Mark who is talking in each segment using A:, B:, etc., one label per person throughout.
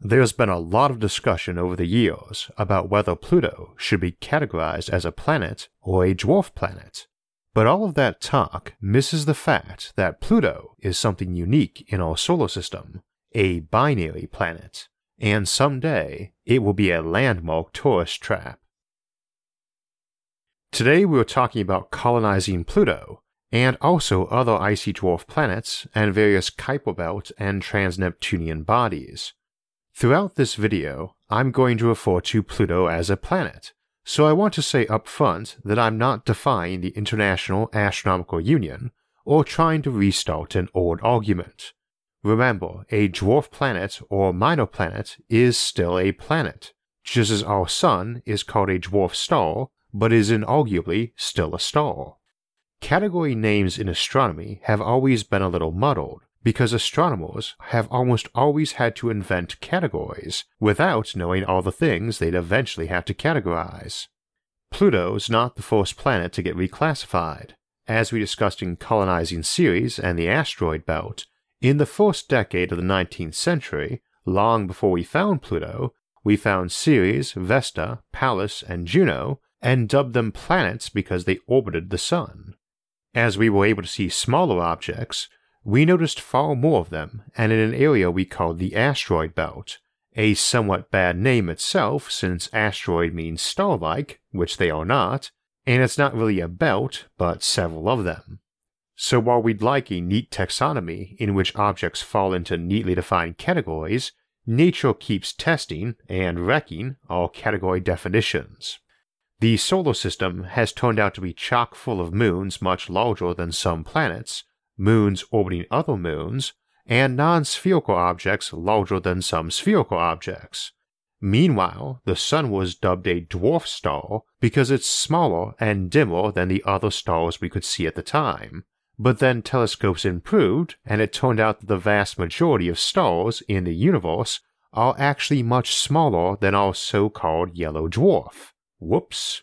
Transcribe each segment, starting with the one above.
A: There's been a lot of discussion over the years about whether Pluto should be categorized as a planet or a dwarf planet. But all of that talk misses the fact that Pluto is something unique in our solar system, a binary planet, and someday it will be a landmark tourist trap. Today we are talking about colonizing Pluto, and also other icy dwarf planets and various Kuiper Belt and trans-Neptunian bodies. Throughout this video, I'm going to refer to Pluto as a planet, so I want to say up front that I'm not defying the International Astronomical Union or trying to restart an old argument. Remember, a dwarf planet or minor planet is still a planet, just as our Sun is called a dwarf star but is inarguably still a star. Category names in astronomy have always been a little muddled, because astronomers have almost always had to invent categories without knowing all the things they'd eventually have to categorize. Pluto's not the first planet to get reclassified. As we discussed in Colonizing Ceres and the Asteroid Belt, in the first decade of the 19th century, long before we found Pluto, we found Ceres, Vesta, Pallas, and Juno, and dubbed them planets because they orbited the Sun. As we were able to see smaller objects, we noticed far more of them, and in an area we called the asteroid belt, a somewhat bad name itself since asteroid means star-like, which they are not, and it's not really a belt, but several of them. So while we'd like a neat taxonomy in which objects fall into neatly defined categories, nature keeps testing and wrecking our category definitions. The solar system has turned out to be chock full of moons much larger than some planets, moons orbiting other moons, and non spherical objects larger than some spherical objects. Meanwhile, the Sun was dubbed a dwarf star because it's smaller and dimmer than the other stars we could see at the time. But then telescopes improved, and it turned out that the vast majority of stars in the universe are actually much smaller than our so called yellow dwarf. Whoops.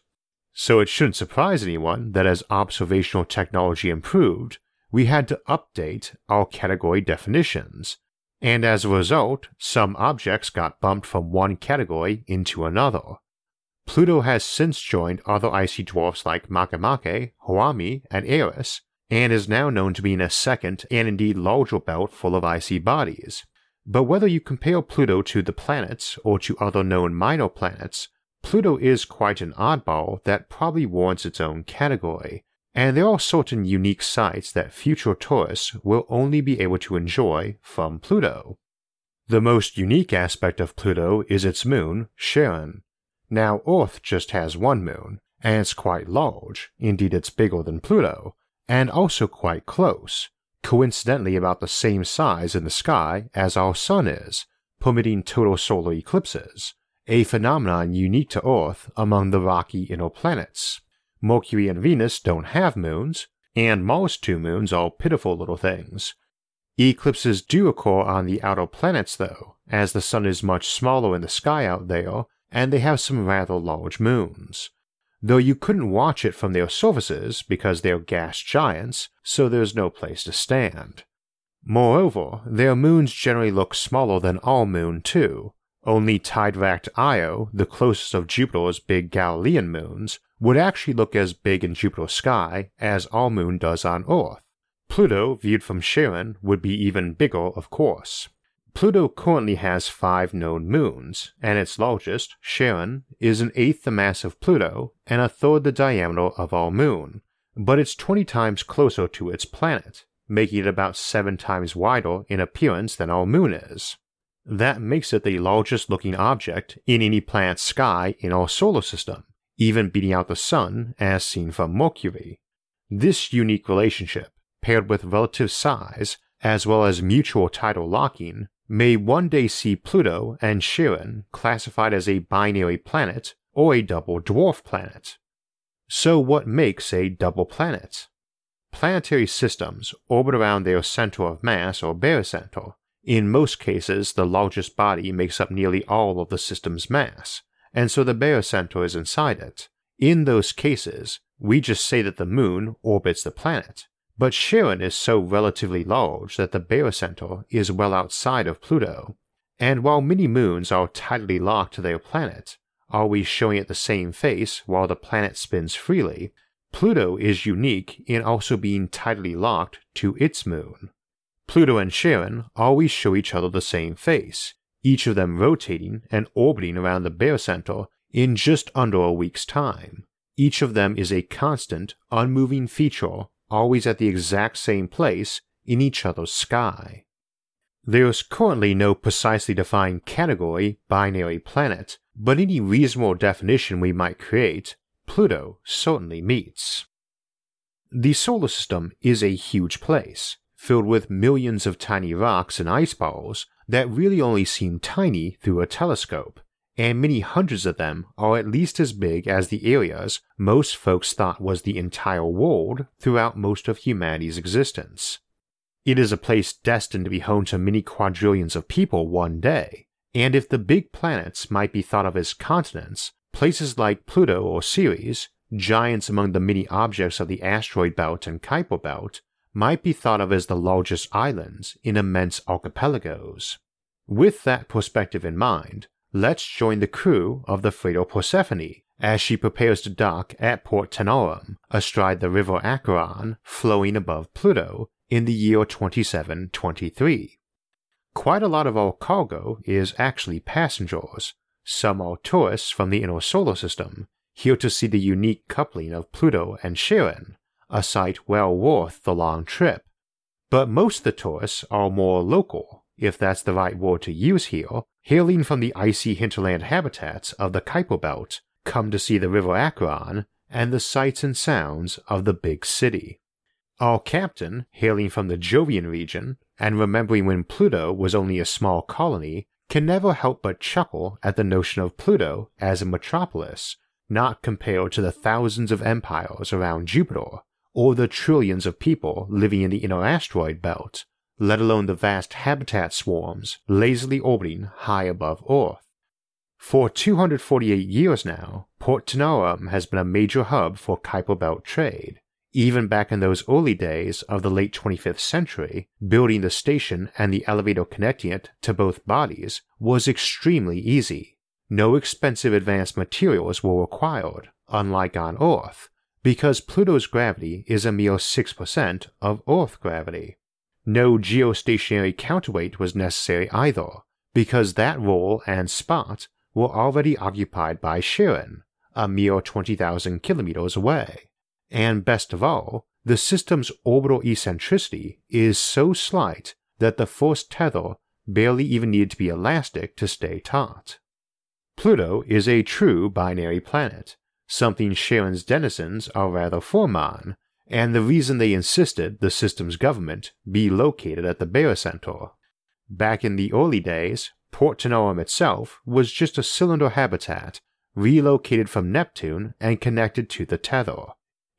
A: So it shouldn't surprise anyone that as observational technology improved, we had to update our category definitions, and as a result, some objects got bumped from one category into another. Pluto has since joined other icy dwarfs like Makemake, Haumea, and Eris, and is now known to be in a second and indeed larger belt full of icy bodies. But whether you compare Pluto to the planets or to other known minor planets, Pluto is quite an oddball that probably warrants its own category, and there are certain unique sights that future tourists will only be able to enjoy from Pluto. The most unique aspect of Pluto is its moon, Charon. Now, Earth just has one moon, and it's quite large, indeed, it's bigger than Pluto, and also quite close, coincidentally about the same size in the sky as our Sun is, permitting total solar eclipses, a phenomenon unique to Earth among the rocky inner planets. Mercury and Venus don't have moons, and Mars' two moons are pitiful little things. Eclipses do occur on the outer planets, though, as the sun is much smaller in the sky out there, and they have some rather large moons. Though you couldn't watch it from their surfaces because they're gas giants, so there's no place to stand. Moreover, their moons generally look smaller than our moon, too. Only Tide-racked Io, the closest of Jupiter's big Galilean moons, would actually look as big in Jupiter's sky as our moon does on Earth. Pluto, viewed from Charon, would be even bigger, of course. Pluto currently has five known moons, and its largest, Charon, is an eighth the mass of Pluto and a third the diameter of our moon, but it's 20 times closer to its planet, making it about 7 times wider in appearance than our moon is. That makes it the largest looking object in any planet's sky in our solar system, even beating out the Sun as seen from Mercury. This unique relationship, paired with relative size as well as mutual tidal locking, may one day see Pluto and Charon classified as a binary planet or a double dwarf planet. So, what makes a double planet? Planetary systems orbit around their center of mass or barycenter. In most cases, the largest body makes up nearly all of the system's mass, and so the barycenter is inside it. In those cases, we just say that the moon orbits the planet, but Charon is so relatively large that the barycenter is well outside of Pluto. And while many moons are tightly locked to their planet, always showing it the same face while the planet spins freely, Pluto is unique in also being tightly locked to its moon. Pluto and Charon always show each other the same face, each of them rotating and orbiting around the barycenter in just under a week's time. Each of them is a constant, unmoving feature, always at the exact same place in each other's sky. There is currently no precisely defined category binary planet, but any reasonable definition we might create, Pluto certainly meets. The solar system is a huge place, filled with millions of tiny rocks and ice balls that really only seem tiny through a telescope, and many hundreds of them are at least as big as the areas most folks thought was the entire world throughout most of humanity's existence. It is a place destined to be home to many quadrillions of people one day, and if the big planets might be thought of as continents, places like Pluto or Ceres, giants among the many objects of the asteroid belt and Kuiper belt, might be thought of as the largest islands in immense archipelagos. With that perspective in mind, let's join the crew of the freighter Persephone as she prepares to dock at Port Taenarum, astride the river Acheron flowing above Pluto in the year 2723. Quite a lot of our cargo is actually passengers. Some are tourists from the inner solar system, here to see the unique coupling of Pluto and Charon, a sight well worth the long trip. But most of the tourists are more local, if that's the right word to use here, hailing from the icy hinterland habitats of the Kuiper Belt, come to see the River Acheron and the sights and sounds of the big city. Our captain, hailing from the Jovian region, and remembering when Pluto was only a small colony, can never help but chuckle at the notion of Pluto as a metropolis, not compared to the thousands of empires around Jupiter, or the trillions of people living in the inner asteroid belt, let alone the vast habitat swarms lazily orbiting high above Earth. For 248 years now, Port Taenarum has been a major hub for Kuiper Belt trade. Even back in those early days of the late 25th century, building the station and the elevator connecting it to both bodies was extremely easy. No expensive advanced materials were required, unlike on Earth, because Pluto's gravity is a mere 6% of Earth gravity. No geostationary counterweight was necessary either, because that role and spot were already occupied by Charon, a mere 20,000 kilometers away. And best of all, the system's orbital eccentricity is so slight that the first tether barely even needed to be elastic to stay taut. Pluto is a true binary planet, something Charon's denizens are rather firm on, and the reason they insisted the system's government be located at the barycenter. Back in the early days, Port Taenarum itself was just a cylinder habitat relocated from Neptune and connected to the tether.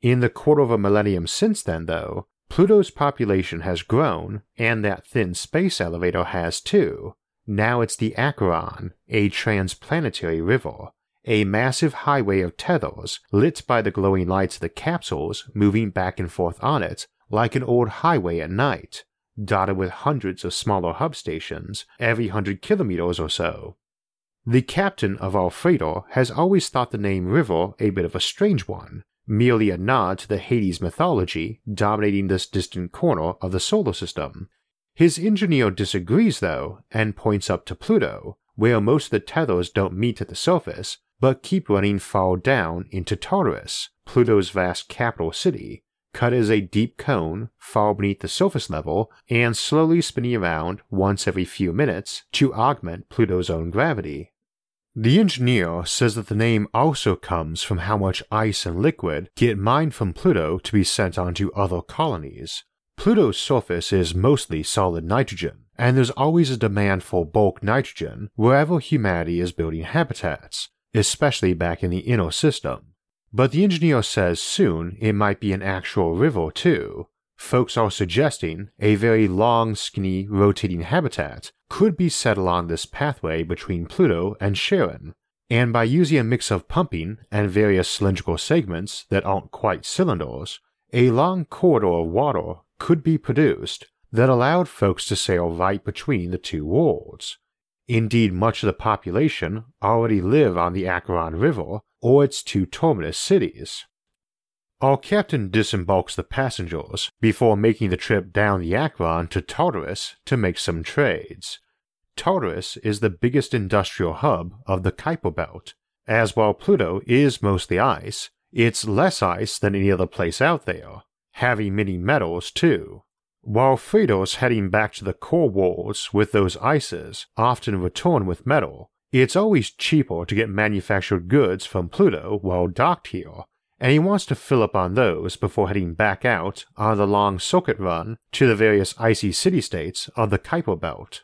A: In the quarter of a millennium since then, though, Pluto's population has grown, and that thin space elevator has too. Now it's the Acheron, a transplanetary river, a massive highway of tethers lit by the glowing lights of the capsules moving back and forth on it like an old highway at night, dotted with hundreds of smaller hub stations every hundred kilometers or so. The captain of freighter has always thought the name River a bit of a strange one, merely a nod to the Hades mythology dominating this distant corner of the solar system. His engineer disagrees, though, and points up to Pluto, where most of the tethers don't meet at the surface, but keep running far down into Tartarus, Pluto's vast capital city, cut as a deep cone far beneath the surface level and slowly spinning around once every few minutes to augment Pluto's own gravity. The engineer says that the name also comes from how much ice and liquid get mined from Pluto to be sent on to other colonies. Pluto's surface is mostly solid nitrogen, and there's always a demand for bulk nitrogen wherever humanity is building habitats, especially back in the inner system. but the engineer says soon it might be an actual river too. Folks are suggesting a very long, skinny, rotating habitat could be set along this pathway between Pluto and Charon, and by using a mix of pumping and various cylindrical segments that aren't quite cylinders, a long corridor of water could be produced that allowed folks to sail right between the two worlds. Indeed, much of the population already live on the Acheron River or its two terminus cities. Our captain disembarks the passengers before making the trip down the Acheron to Tartarus to make some trades. Tartarus is the biggest industrial hub of the Kuiper Belt, as while Pluto is mostly ice, it's less ice than any other place out there, having many metals too. While freighters heading back to the core worlds with those ices often return with metal, it's always cheaper to get manufactured goods from Pluto while docked here, and he wants to fill up on those before heading back out on the long circuit run to the various icy city states of the Kuiper Belt.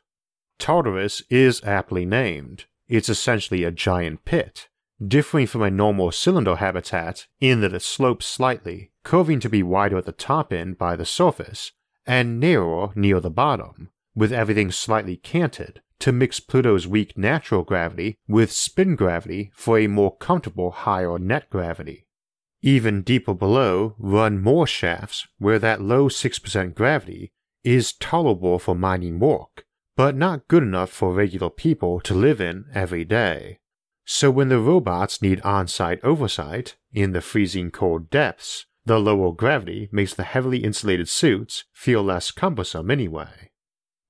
A: Tartarus is aptly named. It's essentially a giant pit, differing from a normal cylinder habitat in that it slopes slightly, curving to be wider at the top end by the surface and narrower near the bottom, with everything slightly canted to mix Pluto's weak natural gravity with spin gravity for a more comfortable higher net gravity. Even deeper below run more shafts where that low 6% gravity is tolerable for mining work, but not good enough for regular people to live in every day. So when the robots need on site oversight in the freezing cold depths, the lower gravity makes the heavily insulated suits feel less cumbersome anyway.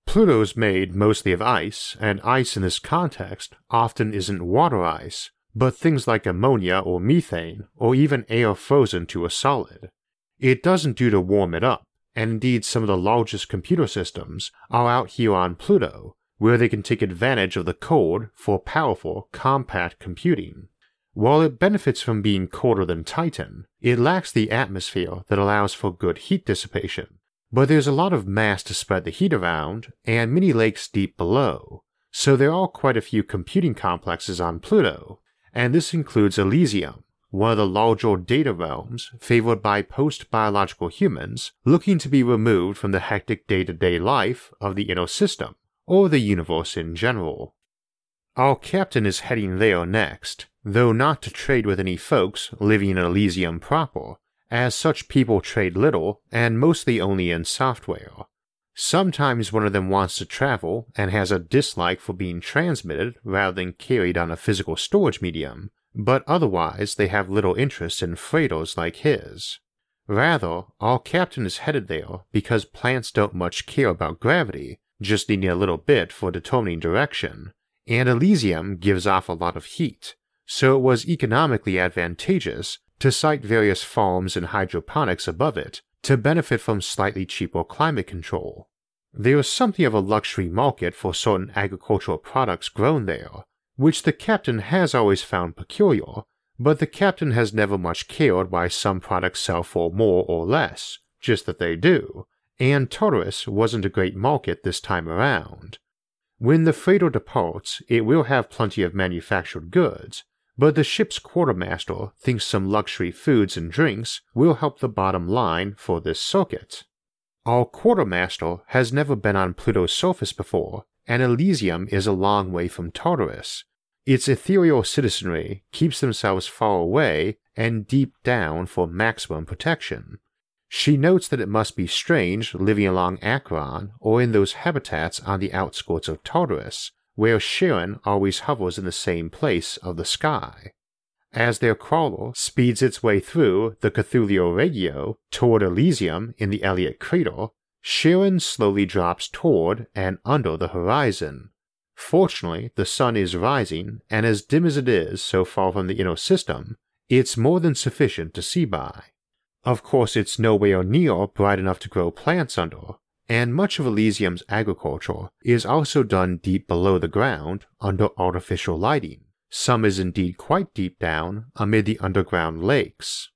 A: Pluto's made mostly of ice, and ice in this context often isn't water ice, but things like ammonia or methane, or even air frozen to a solid. It doesn't do to warm it up, and indeed some of the largest computer systems are out here on Pluto, where they can take advantage of the cold for powerful, compact computing. While it benefits from being colder than Titan, it lacks the atmosphere that allows for good heat dissipation. But there's a lot of mass to spread the heat around, and many lakes deep below, so there are quite a few computing complexes on Pluto, and this includes Elysium, one of the larger data realms favored by post biological humans looking to be removed from the hectic day to day life of the inner system, or the universe in general. Our captain is heading there next, though not to trade with any folks living in Elysium proper, as such people trade little and mostly only in software. Sometimes one of them wants to travel and has a dislike for being transmitted rather than carried on a physical storage medium, but otherwise they have little interest in freighters like his. Rather, our captain is headed there because plants don't much care about gravity, just needing a little bit for determining direction, and Elysium gives off a lot of heat, so it was economically advantageous to site various farms and hydroponics above it to benefit from slightly cheaper climate control. There is something of a luxury market for certain agricultural products grown there, which the captain has always found peculiar, but the captain has never much cared why some products sell for more or less, just that they do, and Tartarus wasn't a great market this time around. When the freighter departs, it will have plenty of manufactured goods, but the ship's quartermaster thinks some luxury foods and drinks will help the bottom line for this circuit. Our quartermaster has never been on Pluto's surface before, and Elysium is a long way from Tartarus. Its ethereal citizenry keeps themselves far away and deep down for maximum protection. She notes that it must be strange living along Acheron or in those habitats on the outskirts of Tartarus, where Charon always hovers in the same place of the sky. As their crawler speeds its way through the Cthulhu Regio toward Elysium in the Elliot crater, Charon slowly drops toward and under the horizon. Fortunately, the sun is rising, and as dim as it is so far from the inner system, it's more than sufficient to see by. Of course, it's nowhere near bright enough to grow plants under, and much of Elysium's agriculture is also done deep below the ground under artificial lighting. Some is indeed quite deep down amid the underground lakes.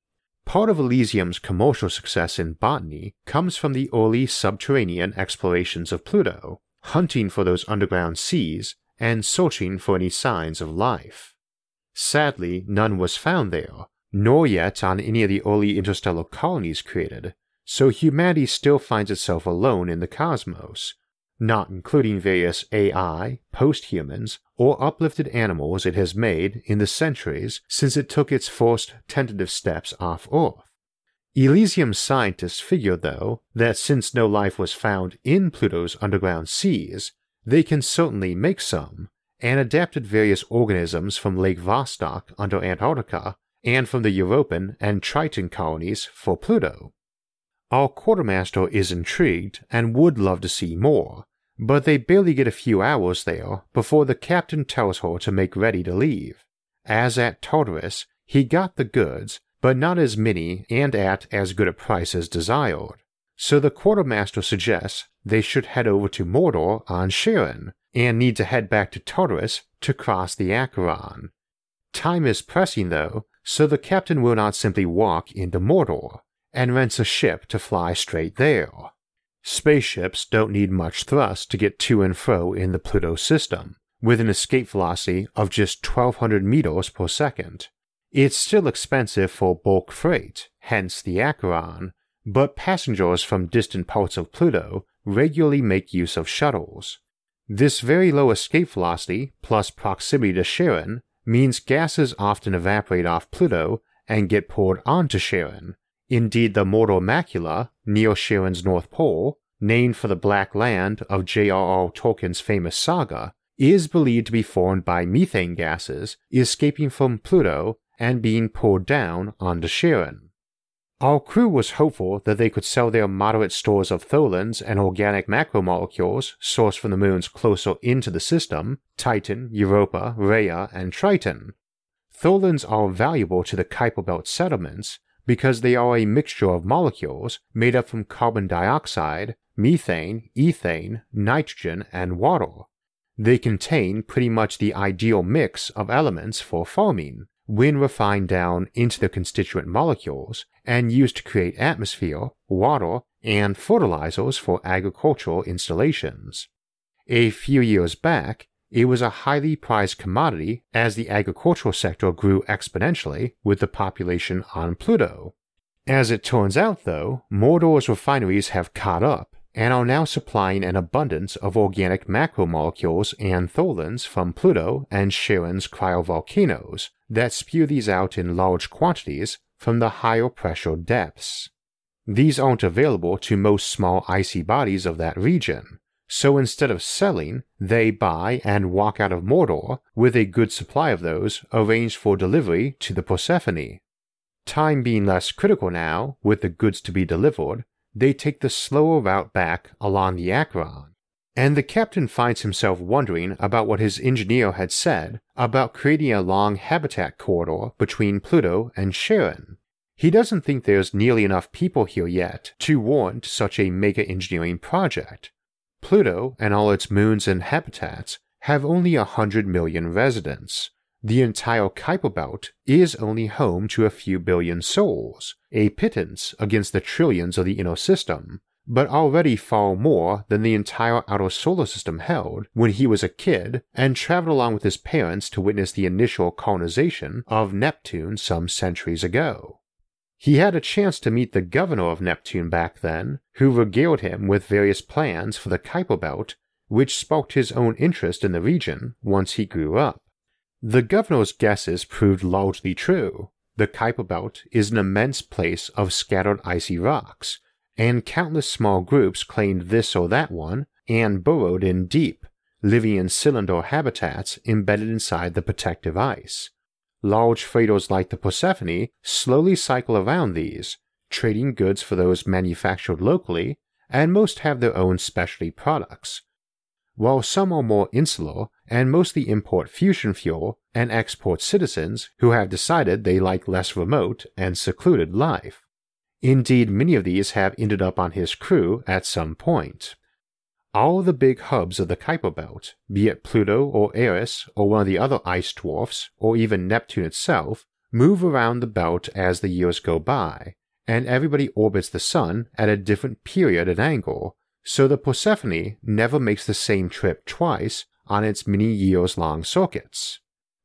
A: Part of Elysium's commercial success in botany comes from the early subterranean explorations of Pluto, hunting for those underground seas and searching for any signs of life. Sadly, none was found there, nor yet on any of the early interstellar colonies created, so humanity still finds itself alone in the cosmos, not including various AI, post-humans, or uplifted animals it has made in the centuries since it took its first tentative steps off Earth. Elysium scientists figure, though, that since no life was found in Pluto's underground seas, they can certainly make some, and adapted various organisms from Lake Vostok under Antarctica and from the Europan and Triton colonies for Pluto. Our quartermaster is intrigued and would love to see more, but they barely get a few hours there before the captain tells her to make ready to leave. As at Tartarus, he got the goods, but not as many and at as good a price as desired. So the quartermaster suggests they should head over to Mordor on Charon, and need to head back to Tartarus to cross the Acheron. Time is pressing though, so the captain will not simply walk into Mordor, and rents a ship to fly straight there. Spaceships don't need much thrust to get to and fro in the Pluto system, with an escape velocity of just 1200 meters per second. It's still expensive for bulk freight, hence the Acheron, but passengers from distant parts of Pluto regularly make use of shuttles. This very low escape velocity, plus proximity to Charon, means gases often evaporate off Pluto and get poured onto Charon, Indeed, the Mordor Macula, near Charon's North Pole, named for the Black Land of J.R.R. Tolkien's famous saga, is believed to be formed by methane gases escaping from Pluto and being poured down onto Charon. Our crew was hopeful that they could sell their moderate stores of tholins and organic macromolecules sourced from the moons closer into the system Titan, Europa, Rhea, and Triton. Tholins are valuable to the Kuiper Belt settlements because they are a mixture of molecules made up from carbon dioxide, methane, ethane, nitrogen, and water. They contain pretty much the ideal mix of elements for farming when refined down into the constituent molecules and used to create atmosphere, water, and fertilizers for agricultural installations. A few years back, it was a highly prized commodity as the agricultural sector grew exponentially with the population on Pluto. As it turns out, though, Mordor's refineries have caught up and are now supplying an abundance of organic macromolecules and tholins from Pluto and Charon's cryovolcanoes that spew these out in large quantities from the higher pressure depths. These aren't available to most small icy bodies of that region, so instead of selling, they buy and walk out of Mordor with a good supply of those arranged for delivery to the Persephone. Time being less critical now, with the goods to be delivered, they take the slower route back along the Acheron. And the captain finds himself wondering about what his engineer had said about creating a long habitat corridor between Pluto and Charon. He doesn't think there's nearly enough people here yet to warrant such a mega engineering project, Pluto and all its moons and habitats have only a hundred million residents. The entire Kuiper Belt is only home to a few billion souls, a pittance against the trillions of the inner system, but already far more than the entire outer solar system held when he was a kid and traveled along with his parents to witness the initial colonization of Neptune some centuries ago. He had a chance to meet the governor of Neptune back then, who regaled him with various plans for the Kuiper Belt, which sparked his own interest in the region once he grew up. The governor's guesses proved largely true. The Kuiper Belt is an immense place of scattered icy rocks, and countless small groups claimed this or that one and burrowed in deep, living in cylinder habitats embedded inside the protective ice. Large freighters like the Persephone slowly cycle around these, trading goods for those manufactured locally, and most have their own specialty products. While some are more insular and mostly import fusion fuel and export citizens who have decided they like less remote and secluded life. Indeed, many of these have ended up on his crew at some point. All the big hubs of the Kuiper Belt, be it Pluto or Eris or one of the other ice dwarfs, or even Neptune itself, move around the belt as the years go by, and everybody orbits the sun at a different period and angle, so the Persephone never makes the same trip twice on its many years long circuits.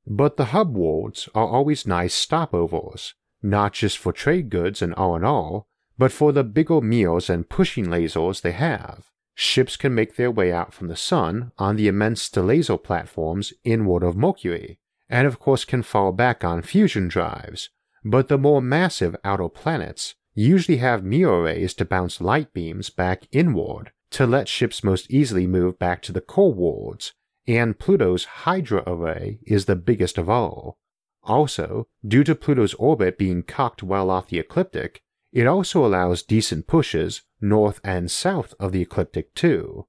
A: But the hub worlds are always nice stopovers, not just for trade goods and R&R, but for the bigger meals and pushing lasers they have. Ships can make their way out from the sun on the immense laser platforms inward of Mercury, and of course can fall back on fusion drives, but the more massive outer planets usually have mirror arrays to bounce light beams back inward to let ships most easily move back to the core worlds, and Pluto's Hydra array is the biggest of all. Also, due to Pluto's orbit being cocked well off the ecliptic, it also allows decent pushes north and south of the ecliptic too.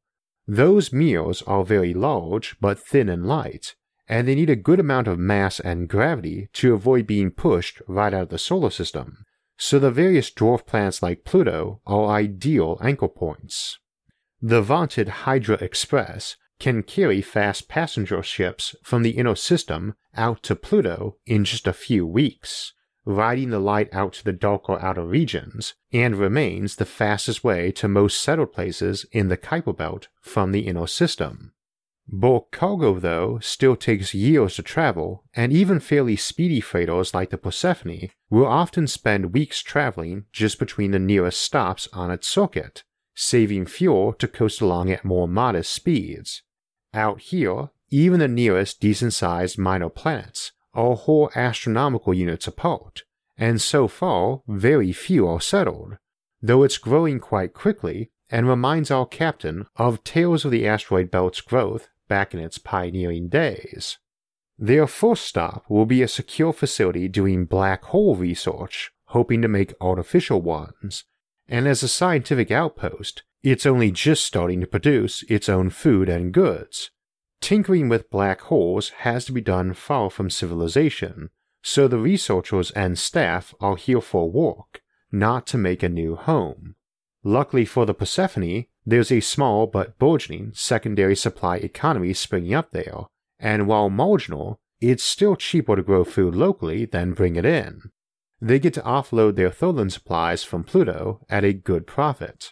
A: Those mirrors are very large but thin and light, and they need a good amount of mass and gravity to avoid being pushed right out of the solar system, so the various dwarf planets like Pluto are ideal anchor points. The vaunted Hydra Express can carry fast passenger ships from the inner system out to Pluto in just a few weeks, riding the light out to the darker outer regions, and remains the fastest way to most settled places in the Kuiper Belt from the inner system. Bulk cargo, though, still takes years to travel, and even fairly speedy freighters like the Persephone will often spend weeks traveling just between the nearest stops on its circuit, saving fuel to coast along at more modest speeds. Out here, even the nearest decent sized minor planets are whole astronomical units apart, and so far very few are settled, though it's growing quite quickly and reminds our captain of tales of the asteroid belt's growth back in its pioneering days. Their first stop will be a secure facility doing black hole research, hoping to make artificial ones, and as a scientific outpost, it's only just starting to produce its own food and goods. Tinkering with black holes has to be done far from civilization, so the researchers and staff are here for work, not to make a new home. Luckily for the Persephone, there's a small but burgeoning secondary supply economy springing up there, and while marginal, it's still cheaper to grow food locally than bring it in. They get to offload their tholin supplies from Pluto at a good profit.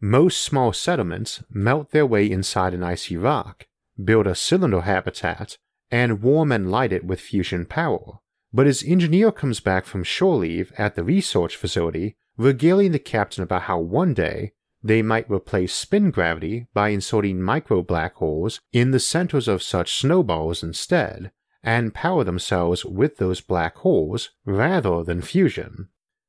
A: Most small settlements melt their way inside an icy rock, build a cylinder habitat, and warm and light it with fusion power. But his engineer comes back from shore leave at the research facility, regaling the captain about how one day they might replace spin gravity by inserting micro black holes in the centers of such snowballs instead, and power themselves with those black holes rather than fusion.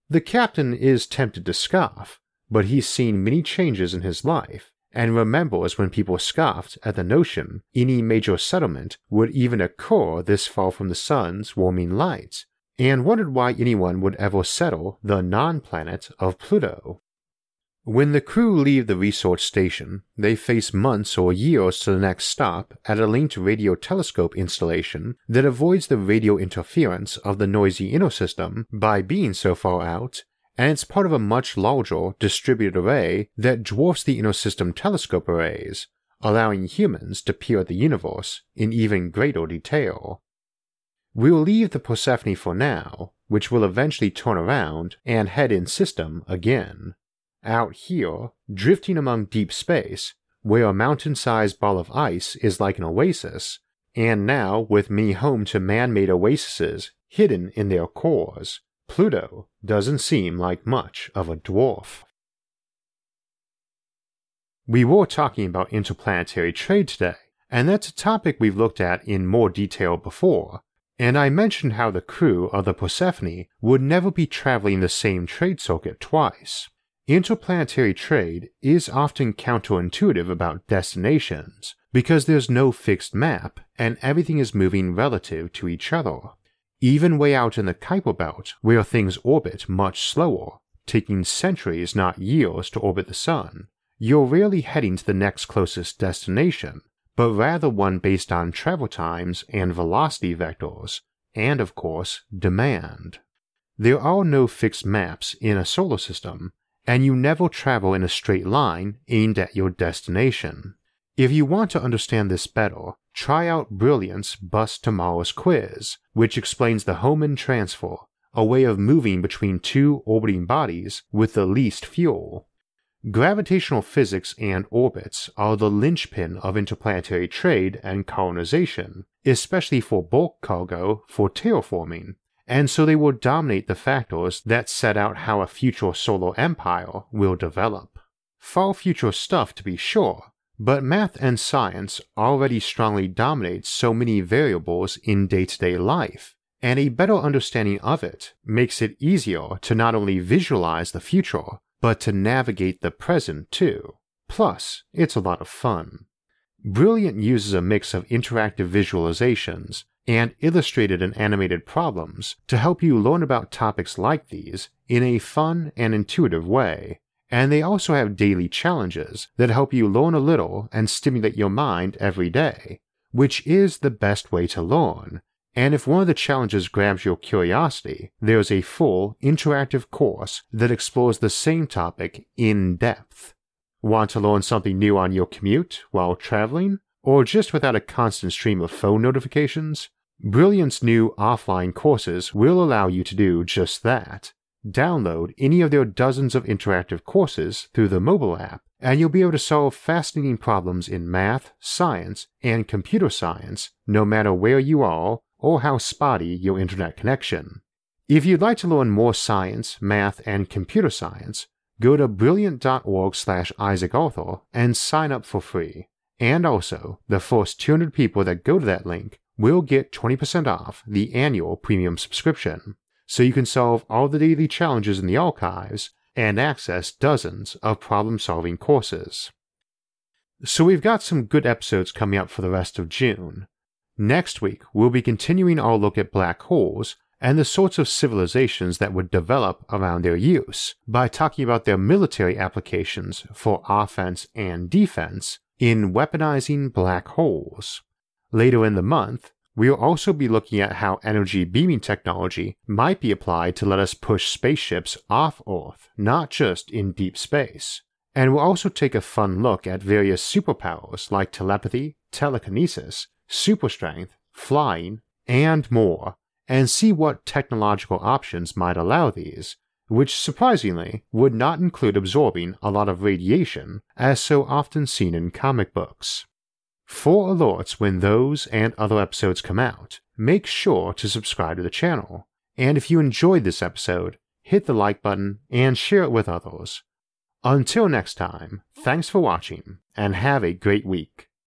A: The captain is tempted to scoff, but he's seen many changes in his life, and remembers when people scoffed at the notion any major settlement would even occur this far from the sun's warming light, and wondered why anyone would ever settle the non planet of Pluto. When the crew leave the research station, they face months or years to the next stop at a linked radio telescope installation that avoids the radio interference of the noisy inner system by being so far out, and it's part of a much larger distributed array that dwarfs the inner system telescope arrays, allowing humans to peer at the universe in even greater detail. We'll leave the Persephone for now, which will eventually turn around and head in system again. Out here, drifting among deep space, where a mountain sized ball of ice is like an oasis, and now with me home to man made oases hidden in their cores, Pluto doesn't seem like much of a dwarf. We were talking about interplanetary trade today, and that's a topic we've looked at in more detail before, and I mentioned how the crew of the Persephone would never be traveling the same trade circuit twice. Interplanetary trade is often counterintuitive about destinations because there's no fixed map and everything is moving relative to each other. Even way out in the Kuiper Belt, where things orbit much slower, taking centuries, not years, to orbit the Sun, you're rarely heading to the next closest destination, but rather one based on travel times and velocity vectors, and of course, demand. There are no fixed maps in a solar system, and you never travel in a straight line aimed at your destination. If you want to understand this better, try out Brilliant's Bus to Mars quiz, which explains the Hohmann transfer, a way of moving between two orbiting bodies with the least fuel. Gravitational physics and orbits are the linchpin of interplanetary trade and colonization, especially for bulk cargo for terraforming, and so they will dominate the factors that set out how a future solar empire will develop. Far future stuff to be sure, but math and science already strongly dominate so many variables in day to day life, and a better understanding of it makes it easier to not only visualize the future, but to navigate the present too. Plus, it's a lot of fun. Brilliant uses a mix of interactive visualizations and illustrated and animated problems to help you learn about topics like these in a fun and intuitive way. And they also have daily challenges that help you learn a little and stimulate your mind every day, which is the best way to learn. And if one of the challenges grabs your curiosity, there's a full interactive course that explores the same topic in depth. Want to learn something new on your commute while traveling? Or just without a constant stream of phone notifications? Brilliant's new offline courses will allow you to do just that. Download any of their dozens of interactive courses through the mobile app, and you'll be able to solve fascinating problems in math, science, and computer science no matter where you are or how spotty your internet connection. If you'd like to learn more science, math, and computer science, go to brilliant.org slash Isaac and sign up for free. And also, the first 200 people that go to that link will get 20% off the annual premium subscription, so you can solve all the daily challenges in the archives and access dozens of problem solving courses. So we've got some good episodes coming up for the rest of June. Next week, we'll be continuing our look at black holes and the sorts of civilizations that would develop around their use by talking about their military applications for offense and defense in weaponizing black holes. Later in the month, we'll also be looking at how energy beaming technology might be applied to let us push spaceships off Earth, not just in deep space. And we'll also take a fun look at various superpowers like telepathy, telekinesis, super strength, flying, and more, and see what technological options might allow these, which surprisingly would not include absorbing a lot of radiation as so often seen in comic books. For alerts when those and other episodes come out, make sure to subscribe to the channel. And if you enjoyed this episode, hit the like button and share it with others. Until next time, thanks for watching and have a great week.